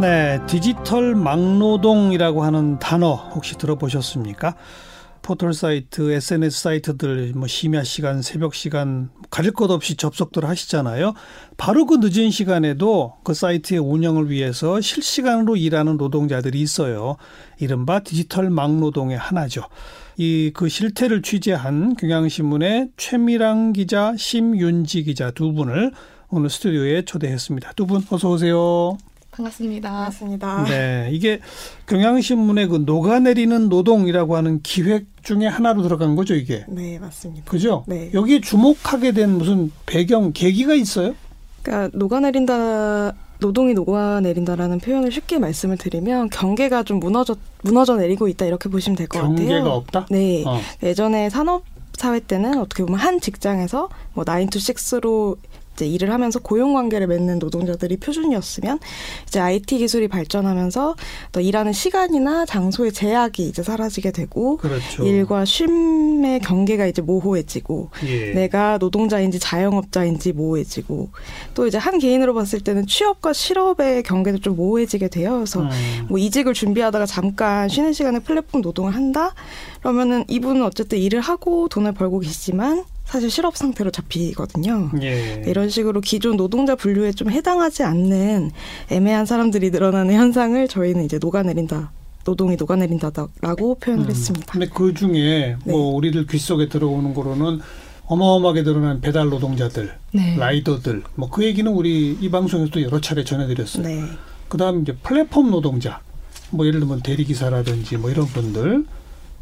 네, 디지털 막노동이라고 하는 단어 혹시 들어보셨습니까? 포털 사이트, SNS 사이트들 뭐 심야 시간, 새벽 시간 가릴 것 없이 접속들 하시잖아요. 바로 그 늦은 시간에도 그 사이트의 운영을 위해서 실시간으로 일하는 노동자들이 있어요. 이른바 디지털 막노동의 하나죠. 이 그 실태를 취재한 경향신문의 최미랑 기자, 심윤지 기자 두 분을 오늘 스튜디오에 초대했습니다. 두 분 어서 오세요. 반갑습니다. 반갑습니다. 네, 이게 경향신문의 그 녹아내리는 노동이라고 하는 기획 중에 하나로 들어간 거죠, 이게. 네, 맞습니다. 그죠? 네. 여기에 주목하게 된 무슨 배경, 계기가 있어요? 그러니까 녹아내린다 노동이 녹아내린다라는 표현을 쉽게 말씀을 드리면 경계가 좀 무너져 무너져 내리고 있다 이렇게 보시면 될 것 같아요. 경계가 없다? 네. 어. 예전에 산업 사회 때는 어떻게 보면 한 직장에서 뭐 9 to 6로 이제 일을 하면서 고용 관계를 맺는 노동자들이 표준이었으면 이제 IT 기술이 발전하면서 또 일하는 시간이나 장소의 제약이 이제 사라지게 되고 그렇죠. 일과 쉼의 경계가 이제 모호해지고 예. 내가 노동자인지 자영업자인지 모호해지고 또 이제 한 개인으로 봤을 때는 취업과 실업의 경계도 좀 모호해지게 돼요. 그래서 음. 뭐 이직을 준비하다가 잠깐 쉬는 시간에 플랫폼 노동을 한다? 그러면은 이분은 어쨌든 일을 하고 돈을 벌고 계시지만 사실 실업 상태로 잡히거든요. 예. 이런 식으로 기존 노동자 분류에 좀 해당하지 않는 애매한 사람들이 늘어나는 현상을 저희는 이제 녹아내린다. 노동이 녹아내린다라고 표현을 음. 했습니다. 근데 그 중에 네. 뭐 우리들 귓속에 들어오는 거로는 어마어마하게 늘어난 배달 노동자들, 네. 라이더들, 뭐 그 얘기는 우리 이 방송에서도 여러 차례 전해드렸어요. 네. 그다음 이제 플랫폼 노동자, 뭐 예를 들면 대리기사라든지 뭐 이런 분들,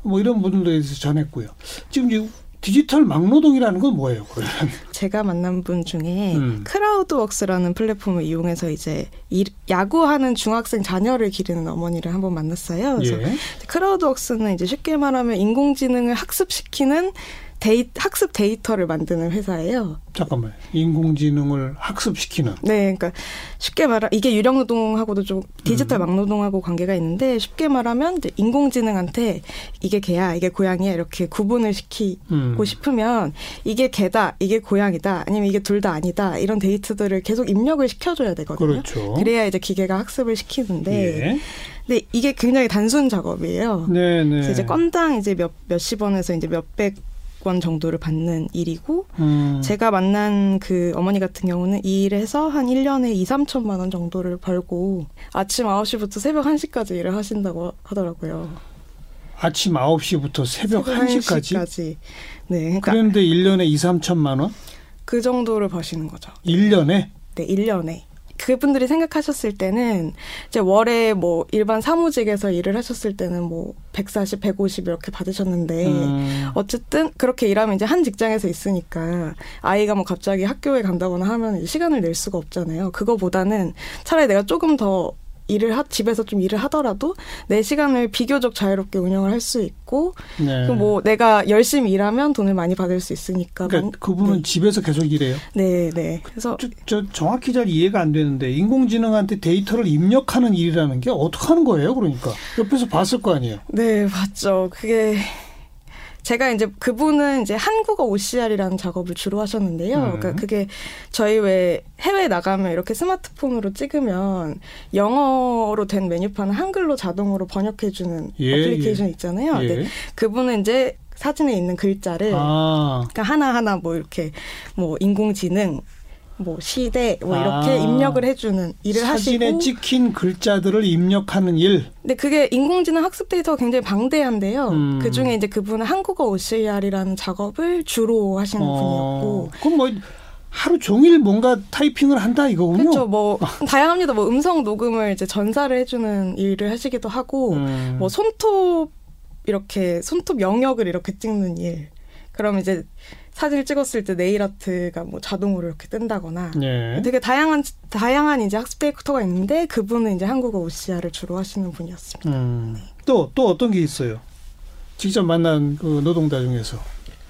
뭐 이런 분들에 대해서 전했고요. 지금 이제 디지털 막노동이라는 건 뭐예요? 그러면 제가 만난 분 중에 음. 크라우드웍스라는 플랫폼을 이용해서 이제 일- 야구하는 중학생 자녀를 기르는 어머니를 한번 만났어요. 그래서 예. 크라우드웍스는 이제 쉽게 말하면 인공지능을 학습시키는 데이, 학습 데이터를 만드는 회사예요. 잠깐만 인공지능을 학습시키는 네, 그러니까 쉽게 말하 이게 유령 노동하고도 좀 디지털 음. 막노동하고 관계가 있는데 쉽게 말하면 인공지능한테 이게 개야, 이게 고양이야 이렇게 구분을 시키고 음. 싶으면 이게 개다, 이게 고양이다, 아니면 이게 둘 다 아니다 이런 데이터들을 계속 입력을 시켜줘야 되거든요. 그렇죠. 그래야 이제 기계가 학습을 시키는데, 예. 근데 이게 굉장히 단순 작업이에요. 네, 네. 그래서 이제 건당 이제 몇 몇십 원에서 이제 몇백 원 정도를 받는 일이고 음. 제가 만난 그 어머니 같은 경우는 이 일을 해서 한 1년에 2, 3천만 원 정도를 벌고 아침 9시부터 새벽 1시까지 일을 하신다고 하더라고요. 아침 9시부터 새벽 1시까지? 1시까지. 네. 그러니까 그런데 1년에 2, 3천만 원? 그 정도를 버시는 거죠. 1년에? 네, 1년에. 그분들이 생각하셨을 때는 이제 월에 뭐 일반 사무직에서 일을 하셨을 때는 뭐 140, 150 이렇게 받으셨는데 음. 어쨌든 그렇게 일하면 이제 한 직장에서 있으니까 아이가 뭐 갑자기 학교에 간다거나 하면 시간을 낼 수가 없잖아요. 그거보다는 차라리 내가 조금 더 일을 하, 집에서 좀 일을 하더라도 내 시간을 비교적 자유롭게 운영을 할 수 있고 네. 그뭐 내가 열심히 일하면 돈을 많이 받을 수 있으니까 그러니까 만- 그분은 집에서 계속 일해요. 네, 네. 그래서 저, 저 정확히 잘 이해가 안 되는데 인공지능한테 데이터를 입력하는 일이라는 게 어떻게 하는 거예요? 그러니까 옆에서 봤을 거 아니에요. 네, 맞죠. 그게 제가 이제 그분은 이제 한국어 OCR이라는 작업을 주로 하셨는데요. 음. 그러니까 그게 저희 왜 해외 나가면 이렇게 스마트폰으로 찍으면 영어로 된 메뉴판을 한글로 자동으로 번역해주는 예, 어플리케이션 있잖아요. 예. 네, 그분은 이제 사진에 있는 글자를 아, 그러니까 하나하나 뭐 이렇게 뭐 인공지능 뭐 시대 뭐 이렇게 아. 입력을 해주는 일을 사진에 하시고 찍힌 글자들을 입력하는 일. 근데 그게 인공지능 학습 데이터가 굉장히 방대한데요. 음. 그 중에 이제 그분은 한국어 OCR이라는 작업을 주로 하시는 분이었고. 그럼 뭐 하루 종일 뭔가 타이핑을 한다 이거군요. 그렇죠. 뭐 다양합니다. 뭐 음성 녹음을 이제 전사를 해주는 일을 하시기도 하고, 음. 뭐 손톱 이렇게 손톱 영역을 이렇게 찍는 일. 그럼 이제 사진을 찍었을 때 네일 아트가 뭐 자동으로 이렇게 뜬다거나. 예. 되게 다양한 다양한 이제 학습 데이터가 있는데 그분은 이제 한국어 OCR을 주로 하시는 분이었습니다. 음. 또, 또 어떤 게 있어요? 직접 만난 그 노동자 중에서.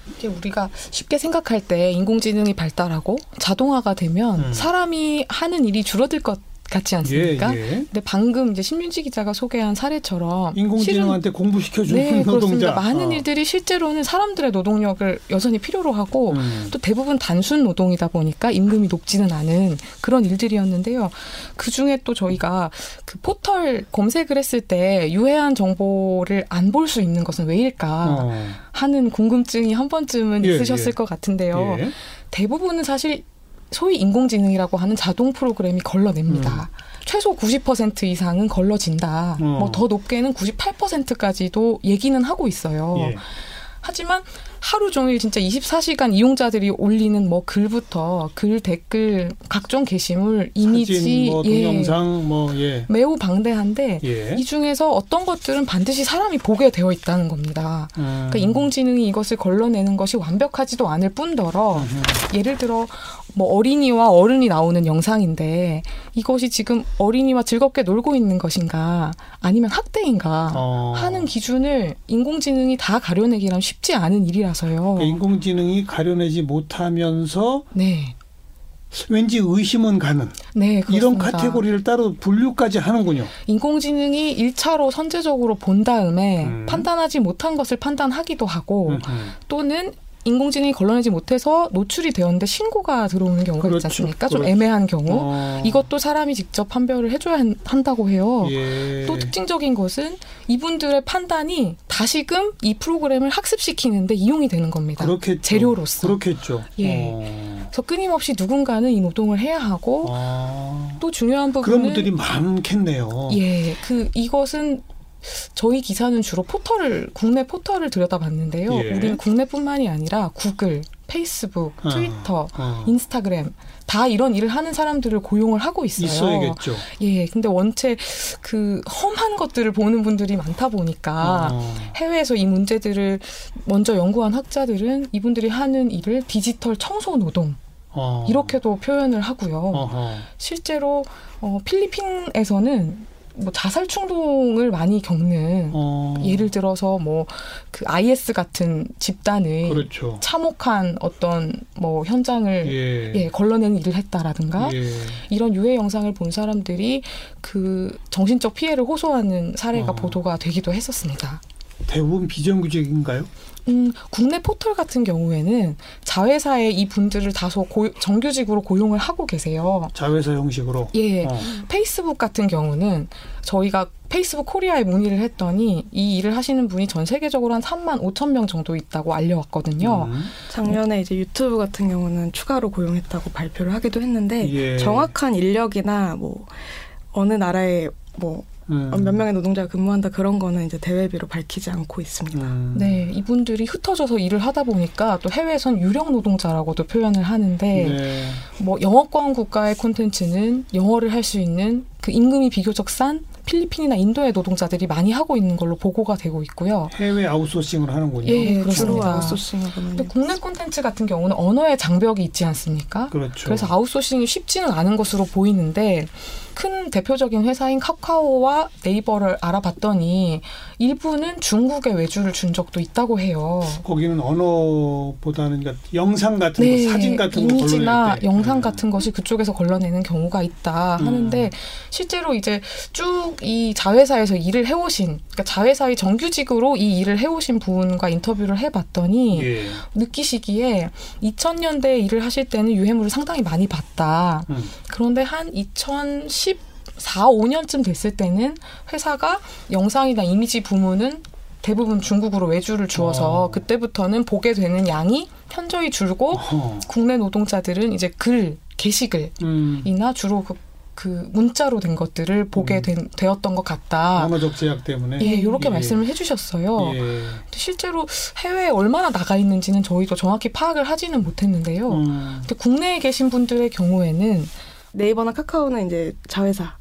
이게 우리가 쉽게 생각할 때 인공지능이 발달하고 자동화가 되면 음. 사람이 하는 일이 줄어들 것 같지 않습니까? 예, 예. 근데 방금 이제 신윤지 기자가 소개한 사례처럼 인공지능한테 공부시켜주는 네, 노동자. 그렇습니다. 많은 어. 일들이 실제로는 사람들의 노동력을 여전히 필요로 하고 음. 또 대부분 단순 노동이다 보니까 임금이 높지는 않은 그런 일들이었는데요. 그 중에 또 저희가 그 포털 검색을 했을 때 유해한 정보를 안 볼 수 있는 것은 왜일까 어. 하는 궁금증이 한 번쯤은 예, 있으셨을 예. 것 같은데요. 예. 대부분은 사실 소위 인공지능이라고 하는 자동 프로그램이 걸러냅니다. 최소 90% 이상은 걸러진다. 음. 어. 뭐더 높게는 98%까지도 얘기는 하고 있어요. 예. 하지만 하루 종일 진짜 24시간 이용자들이 올리는 뭐 글부터 글 댓글 각종 게시물 이미지 사진, 뭐 예, 동영상, 뭐 예. 매우 방대한데 예. 이 중에서 어떤 것들은 반드시 사람이 보게 되어 있다는 겁니다. 음. 그러니까 인공지능이 이것을 걸러내는 것이 완벽하지도 않을 뿐더러 음. 예를 들어 뭐 어린이와 어른이 나오는 영상인데 이것이 지금 어린이와 즐겁게 놀고 있는 것인가 아니면 학대인가 어. 하는 기준을 인공지능이 다 가려내기란 쉽지 않은 일이라서요. 그러니까 인공지능이 가려내지 못하면서 네, 왠지 의심은 가는 네 이런. 카테고리를 따로 분류까지 하는군요. 인공지능이 일차로 선제적으로 본 다음에 음. 판단하지 못한 것을 판단하기도 하고 음, 음. 또는 인공지능이 걸러내지 못해서 노출이 되었는데 신고가 들어오는 경우가 그렇죠. 있지 않습니까? 좀 그렇죠. 애매한 경우. 어. 이것도 사람이 직접 판별을 해줘야 한- 한다고 해요. 예. 또 특징적인 것은 이분들의 판단이 다시금 이 프로그램을 학습시키는데 이용이 되는 겁니다. 그렇겠죠. 재료로서. 그렇겠죠. 예. 어. 그래서 끊임없이 누군가는 이 노동을 해야 하고 아. 또 중요한 부분은 그런 분들이 많겠네요. 예, 그 이것은 저희 기사는 주로 포털을 국내 포털을 들여다봤는데요. 예. 우리는 국내뿐만이 아니라 구글, 페이스북, 어. 트위터, 어. 인스타그램 다 이런 일을 하는 사람들을 고용을 하고 있어요. 있어야겠죠. 예, 근데 원체 그 험한 것들을 보는 분들이 많다 보니까 어. 해외에서 이 문제들을 먼저 연구한 학자들은 이분들이 하는 일을 디지털 청소 노동 어. 이렇게도 표현을 하고요. 실제로 어, 필리핀에서는 뭐 자살 충동을 많이 겪는 어. 예를 들어서 뭐 그 IS 같은 집단의 그렇죠. 참혹한 어떤 뭐 현장을 예. 예, 걸러내는 일을 했다라든가 예. 이런 유해 영상을 본 사람들이 그 정신적 피해를 호소하는 사례가 어. 보도가 되기도 했었습니다. 대부분 비정규직인가요? 음, 국내 포털 같은 경우에는 자회사에 이 분들을 다소 고- 정규직으로 고용을 하고 계세요. 자회사 형식으로. 예, 어. 페이스북 같은 경우는 저희가 페이스북 코리아에 문의를 했더니 이 일을 하시는 분이 전 세계적으로 한 3만 5천 명 정도 있다고 알려왔거든요. 음. 작년에 이제 유튜브 같은 경우는 추가로 고용했다고 발표를 하기도 했는데 예. 정확한 인력이나 뭐 어느 나라에 뭐 몇 음. 명의 노동자가 근무한다 그런 거는 이제 대외비로 밝히지 않고 있습니다. 음. 네, 이분들이 흩어져서 일을 하다 보니까 또 해외에선 유령 노동자라고도 표현을 하는데 네. 뭐 영어권 국가의 콘텐츠는 영어를 할 수 있는 그 임금이 비교적 싼 필리핀이나 인도의 노동자들이 많이 하고 있는 걸로 보고가 되고 있고요. 해외 아웃소싱을 하는군요. 예, 주로 그렇습니다. 아웃소싱으로는 근데 국내 콘텐츠 같은 경우는 언어의 장벽이 있지 않습니까? 그렇죠. 그래서 아웃소싱이 쉽지는 않은 것으로 보이는데 큰 대표적인 회사인 카카오와 네이버를 알아봤더니 일부는 중국에 외주를 준 적도 있다고 해요. 거기는 언어보다는 그러니까 영상 같은 거, 사진 같은 거 네, 이미지나. 영상 음. 같은 것이 그쪽에서 걸러내는 경우가 있다 음. 하는데 실제로 이제 쭉 이 자회사에서 일을 해오신 그러니까 자회사의 정규직으로 이 일을 해오신 분과 인터뷰를 해봤더니 예. 느끼시기에 2000년대에 일을 하실 때는 유해물을 상당히 많이 봤다. 음. 그런데 한 2014, 5년쯤 됐을 때는 회사가 영상이나 이미지 부문은 대부분 중국으로 외주를 주어서 어. 그때부터는 보게 되는 양이 현저히 줄고 어허. 국내 노동자들은 이제 글, 게시글이나 음. 주로 그, 그 문자로 된 것들을 보게 음. 된, 되었던 것 같다. 언어적 제약 때문에. 예, 이렇게 예. 말씀을 해주셨어요. 예. 실제로 해외에 얼마나 나가 있는지는 저희도 정확히 파악을 하지는 못했는데요. 음. 근데 국내에 계신 분들의 경우에는 네이버나 카카오는 이제 자회사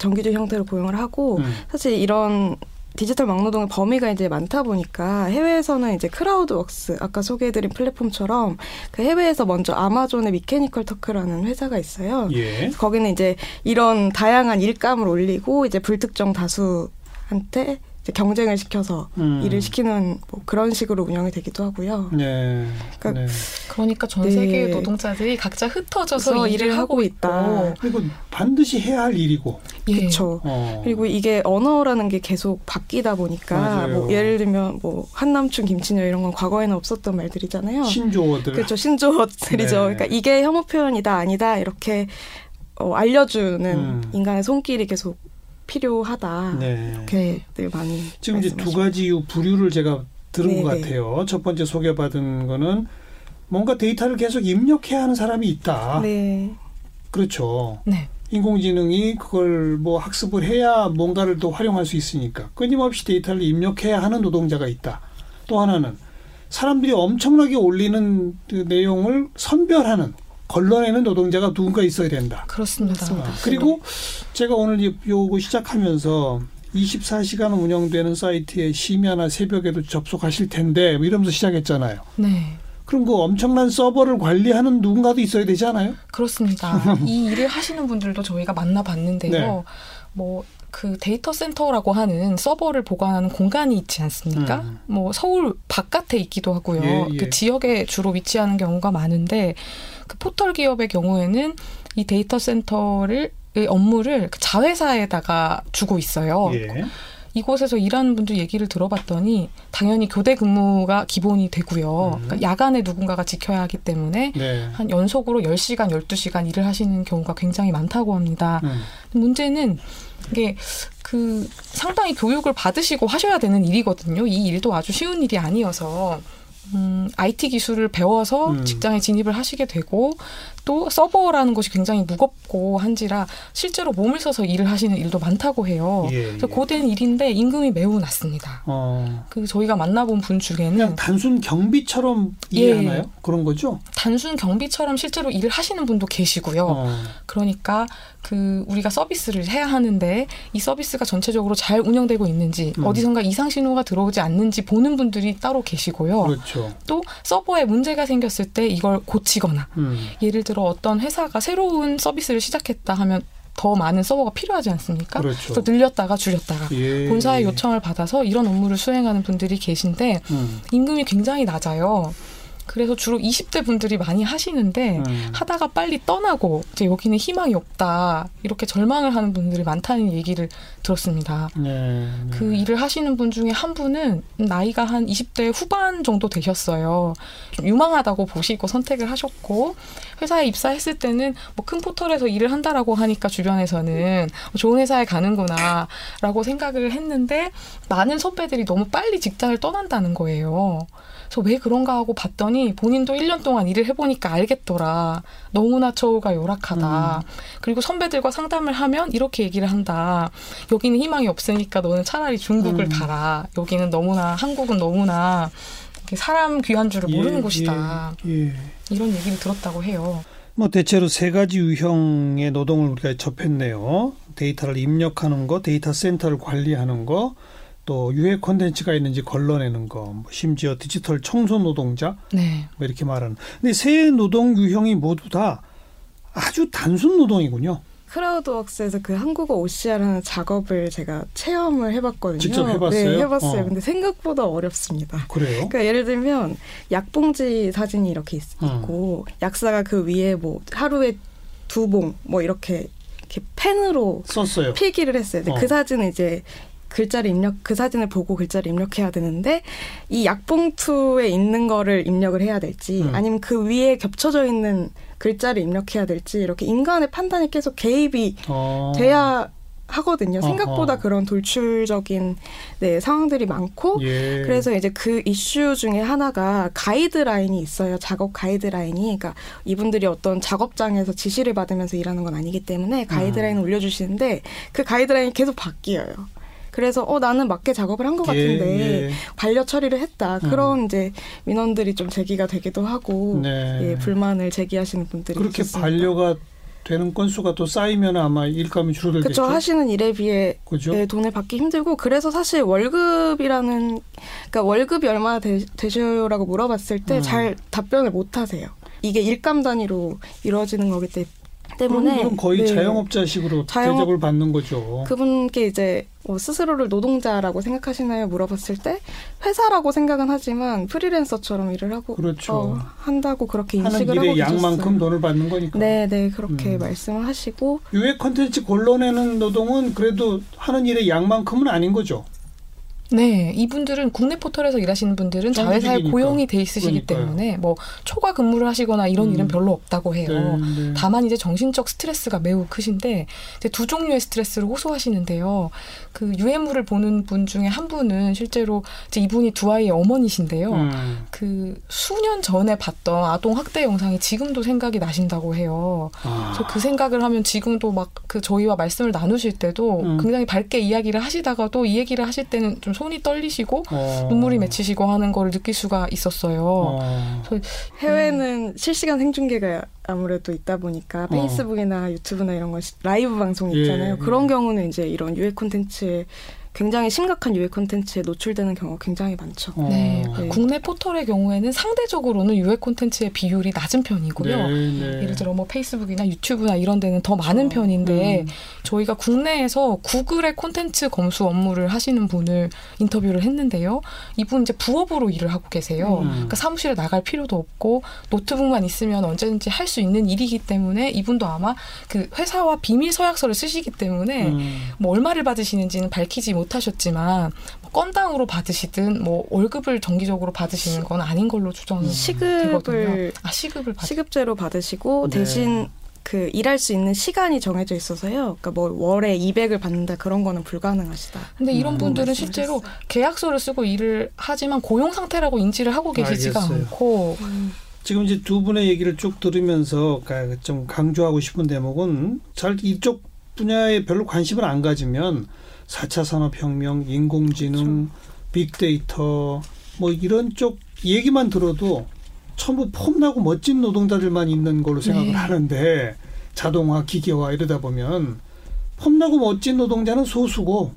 정규직 형태로 고용을 하고 음. 사실 이런 디지털 막노동의 범위가 이제 많다 보니까 해외에서는 이제 크라우드웍스 아까 소개해드린 플랫폼처럼 그 해외에서 먼저 아마존의 미케니컬 터크라는 회사가 있어요. 예. 거기는 이제 이런 다양한 일감을 올리고 이제 불특정 다수한테 이제 경쟁을 시켜서 음. 일을 시키는 뭐 그런 식으로 운영이 되기도 하고요. 네. 그러니까 네. 그러니까 전 네. 세계의 노동자들이 각자 흩어져서 일을 하고 있다. 그리고 반드시 해야 할 일이고. 예. 그렇죠. 어. 그리고 이게 언어라는 게 계속 바뀌다 보니까. 뭐 예를 들면 뭐 한남충 김치녀 이런 건 과거에는 없었던 말들이잖아요. 신조어들. 그렇죠 신조어들이죠. 네. 그러니까 이게 혐오 표현이다 아니다 이렇게 어, 알려주는 음. 인간의 손길이 계속 필요하다. 네. 이렇게 늘 많이 지금 이제 두. 가지 이유 부류를 제가 들은 네, 것 네. 같아요. 첫 번째 소개받은 거는 뭔가 데이터를 계속 입력해야 하는 사람이 있다. 네. 그렇죠. 네. 인공지능이 그걸 뭐 학습을 해야 뭔가를 더 활용할 수 있으니까 끊임없이 데이터를 입력해야 하는 노동자가 있다. 또 하나는 사람들이 엄청나게 올리는 그 내용을 선별하는 걸러내는 노동자가 누군가 있어야 된다. 그렇습니다. 아, 그리고 제가 오늘 이- 요거 시작하면서 24시간 운영되는 사이트에 심야나 새벽에도 접속하실 텐데 뭐 이러면서 시작했잖아요. 네. 그럼 그 엄청난 서버를 관리하는 누군가도 있어야 되지 않아요? 그렇습니다. 이 일을 하시는 분들도 저희가 만나봤는데요. 네. 뭐, 그 데이터 센터라고 하는 서버를 보관하는 공간이 있지 않습니까? 음. 뭐 서울 바깥에 있기도 하고요. 예, 예. 그 지역에 주로 위치하는 경우가 많은데 그 포털 기업의 경우에는 이 데이터 센터를 의 업무를 그 자회사에다가 주고 있어요. 예. 이곳에서 일하는 분들 얘기를 들어봤더니 당연히 교대 근무가 기본이 되고요. 음. 그러니까 야간에 누군가가 지켜야 하기 때문에 네. 한 연속으로 10시간, 12시간 일을 하시는 경우가 굉장히 많다고 합니다. 음. 문제는 이게 그 상당히 교육을 받으시고 하셔야 되는 일이거든요. 이 일도 아주 쉬운 일이 아니어서 음, IT 기술을 배워서 음. 직장에 진입을 하시게 되고 또 서버라는 것이 굉장히 무겁고 한지라 실제로 몸을 써서 일을 하시는 일도 많다고 해요. 예, 그래서 예. 고된 일인데 임금이 매우 낮습니다. 어. 그 저희가 만나본 분 중에는 단순 경비처럼 예. 이해하나요? 그런 거죠? 단순 경비처럼 실제로 일을 하시는 분도 계시고요. 어. 그러니까 그 우리가 서비스를 해야 하는데 이 서비스가 전체적으로 잘 운영되고 있는지 음. 어디선가 이상 신호가 들어오지 않는지 보는 분들이 따로 계시고요. 그렇죠. 또 서버에 문제가 생겼을 때 이걸 고치거나 음. 예를 들어 어떤 회사가 새로운 서비스를 시작했다 하면 더 많은 서버가 필요하지 않습니까? 그렇죠. 그래서 늘렸다가 줄였다가 예. 본사의 요청을 받아서 이런 업무를 수행하는 분들이 계신데 음. 임금이 굉장히 낮아요. 그래서 주로 20대 분들이 많이 하시는데 음. 하다가 빨리 떠나고 이제 여기는 희망이 없다 이렇게 절망을 하는 분들이 많다는 얘기를 들었습니다. 네. 네. 그 일을 하시는 분 중에 한 분은 나이가 한 20대 후반 정도 되셨어요. 좀 유망하다고 보시고 선택을 하셨고 회사에 입사했을 때는 뭐 큰 포털에서 일을 한다라고 하니까 주변에서는 좋은 회사에 가는구나라고 생각을 했는데 많은 선배들이 너무 빨리 직장을 떠난다는 거예요. 그래서 왜 그런가 하고 봤더니 본인도 1년 동안 일을 해보니까 알겠더라. 너무나 처우가 열악하다. 그리고 선배들과 상담을 하면 이렇게 얘기를 한다. 여기는 희망이 없으니까 너는 차라리 중국을 음. 가라. 여기는 너무나 한국은 너무나 사람 귀한 줄을 모르는 예, 곳이다. 예, 예. 이런 얘기를 들었다고 해요. 뭐 대체로 세 가지 유형의 노동을 우리가 접했네요. 데이터를 입력하는 거, 데이터 센터를 관리하는 거, 또 유해 콘텐츠가 있는지 걸러내는 거, 뭐 심지어 디지털 청소 노동자 네. 뭐 이렇게 말하는. 근데 세 노동 유형이 모두 다 아주 단순 노동이군요. 크라우드웍스에서 그 한국어 OCR하는 작업을 제가 체험을 해봤거든요. 직접 해봤어요? 네, 해봤어요. 어. 근데 생각보다 어렵습니다. 그래요? 그러니까 예를 들면 약봉지 사진이 이렇게 있, 음. 고 약사가 그 위에 뭐 하루에 두 봉 뭐 이렇게 이렇게 펜으로 썼어요. 필기를 했어요. 근데 어. 그 사진은 이제 글자를 입력 그 사진을 보고 글자를 입력해야 되는데 이 약봉투에 있는 거를 입력을 해야 될지 음. 아니면 그 위에 겹쳐져 있는 글자를 입력해야 될지 이렇게 인간의 판단이 계속 개입이 어. 돼야 하거든요. 어허. 생각보다 그런 돌출적인 네, 상황들이 많고 예. 그래서 이제 그 이슈 중에 하나가 가이드라인이 있어요. 작업 가이드라인이. 그러니까 이분들이 어떤 작업장에서 지시를 받으면서 일하는 건 아니기 때문에 가이드라인을 음. 올려주시는데 그 가이드라인이 계속 바뀌어요. 그래서 어 나는 맞게 작업을 한 것 같은데 예, 예. 반려 처리를 했다. 그런 이제 민원들이 좀 제기가 되기도 하고 네. 예, 불만을 제기하시는 분들이 그렇게 있었습니다. 반려가 되는 건수가 또 쌓이면 아마 일감이 줄어들겠죠. 그렇죠. 하시는 일에 비해 그죠? 네, 돈을 받기 힘들고 그래서 사실 월급이라는 그러니까 월급이 얼마나 되, 되셔요라고 물어봤을 때 음. 잘 답변을 못 하세요. 이게 일감 단위로 이루어지는 거기 때, 때문에 그럼 거의 네. 자영업자식으로 자영업- 대접을 받는 거죠. 그분께 이제 뭐 스스로를 노동자라고 생각하시나요? 물어봤을 때 회사라고 생각은 하지만 프리랜서처럼 일을 하고 그렇죠. 어, 한다고 그렇게 인식을 하고 계셨어요. 양만큼 돈을 받는 거니까. 네, 네 그렇게 음. 말씀을 하시고 유해 컨텐츠 걸러내는 노동은 그래도 하는 일의 양만큼은 아닌 거죠. 네, 이분들은 국내 포털에서 일하시는 분들은 자회사에. 고용이 돼 있으시기 그러니까요. 때문에 뭐 초과 근무를 하시거나 이런 음. 일은 별로 없다고 해요. 네, 네. 다만 이제 정신적 스트레스가 매우 크신데 이제 두 종류의 스트레스를 호소하시는데요. 그 유해물을 보는 분 중에 한 분은 실제로 이제 이분이 두 아이의 어머니신데요. 음. 그 수년 전에 봤던 아동 학대 영상이 지금도 생각이 나신다고 해요. 아. 그래서 그 생각을 하면 지금도 막 그 저희와 말씀을 나누실 때도 음. 굉장히 밝게 이야기를 하시다가도 이 얘기를 하실 때는 좀 손이 떨리시고 어. 눈물이 맺히시고 하는 걸 느낄 수가 있었어요. 어. 해외는 실시간 생중계가 아무래도 있다 보니까 페이스북이나 유튜브나 이런 거 시- 라이브 방송 어. 예, 있잖아요. 예. 그런 경우는 이제 이런 유해 콘텐츠에 굉장히 심각한 유해 콘텐츠에 노출되는 경우가 굉장히 많죠. 어. 네. 네. 국내 포털의 경우에는 상대적으로는 유해 콘텐츠의 비율이 낮은 편이고요. 네, 네. 예를 들어 뭐 페이스북이나 유튜브나 이런 데는 더 많은 어, 편인데 음. 저희가 국내에서 구글의 콘텐츠 검수 업무를 하시는 분을 인터뷰를 했는데요. 이분 이제 부업으로 일을 하고 계세요. 음. 그러니까 사무실에 나갈 필요도 없고 노트북만 있으면 언제든지 할 수 있는 일이기 때문에 이분도 아마 그 회사와 비밀 서약서를 쓰시기 때문에 음. 뭐 얼마를 받으시는지는 밝히지 못하셨지만 뭐 건당으로 받으시든 뭐 월급을 정기적으로 받으시는 건 아닌 걸로 추정이 되거든요. 시급을 아 시급을 받 시급제로 받으시고 네. 대신 그 일할 수 있는 시간이 정해져 있어서요. 그러니까 뭐 월에 200을 받는다 그런 거는 불가능하시다. 근데 이런 음. 분들은 실제로. 계약서를 쓰고 일을 하지만 고용 상태라고 인지를 하고 계시지가 알겠어요. 않고 지금 이제 두 분의 얘기를 쭉 들으면서 가- 좀 강조하고 싶은 대목은 잘 이쪽 분야에 별로 관심을 안 가지면 4차 산업혁명, 인공지능, 빅데이터 뭐 이런 쪽 얘기만 들어도 전부 폼나고 멋진 노동자들만 있는 걸로 생각을 네. 하는데 자동화, 기계화 이러다 보면 폼나고 멋진 노동자는 소수고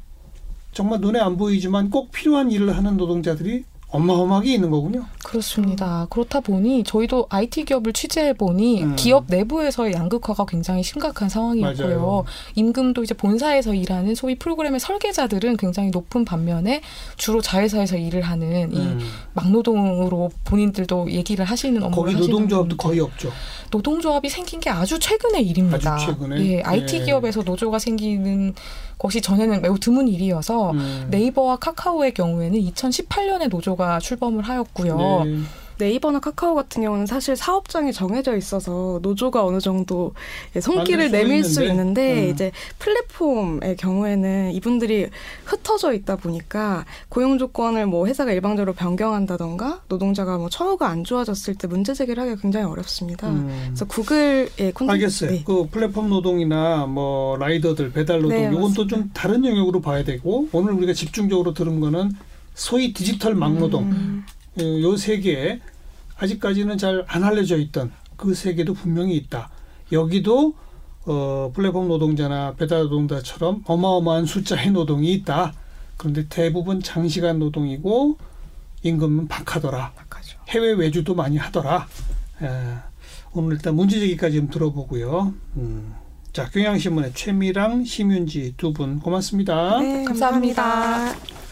정말 눈에 안 보이지만 꼭 필요한 일을 하는 노동자들이 어마어마하게 있는 거군요. 그렇습니다. 그렇다 보니 저희도 IT 기업을 취재해 보니 음. 기업 내부에서의 양극화가 굉장히 심각한 상황이었고요. 맞아요. 임금도 이제 본사에서 일하는 소위 프로그램의 설계자들은 굉장히 높은 반면에 주로 자회사에서 일을 하는 이 음. 막노동으로 본인들도 얘기를 하시는 업무를 거기 노동조합도. 거의 없죠. 노동조합이 생긴 게 아주 최근의 일입니다. 아주 최근에? 예, IT 예. 기업에서 노조가 생기는 것이 전에는 매우 드문 일이어서 음. 네이버와 카카오의 경우에는 2018년에 노조가 출범을 하였고요. 네. 네이버나 카카오 같은 경우는 사실 사업장이 정해져 있어서 노조가 어느 정도 예, 손길을 내밀 수 있는데, 있는데 음. 이제 플랫폼의 경우에는 이분들이 흩어져 있다 보니까 고용 조건을 뭐 회사가 일방적으로 변경한다던가 노동자가 뭐 처우가 안 좋아졌을 때 문제 제기를 하기가 굉장히 어렵습니다. 음. 그래서 구글의 콘텐츠 알겠어요. 네. 그 플랫폼 노동이나 뭐 라이더들 배달 노동 네, 이건 또. 좀 다른 영역으로 봐야 되고 오늘 우리가 집중적으로 들은 거는 소위 디지털 막노동 음. 요 세계 아직까지는 잘 안 알려져 있던 그 세계도 분명히 있다. 여기도 어, 플랫폼 노동자나 배달 노동자처럼 어마어마한 숫자의 노동이 있다. 그런데 대부분 장시간 노동이고 임금은 박하더라. 박하죠. 해외 외주도 많이 하더라. 에, 오늘 일단 문제 제기까지 좀 들어보고요. 음. 자, 경향신문의 최미랑, 심윤지 두 분 고맙습니다. 네, 감사합니다. 감사합니다.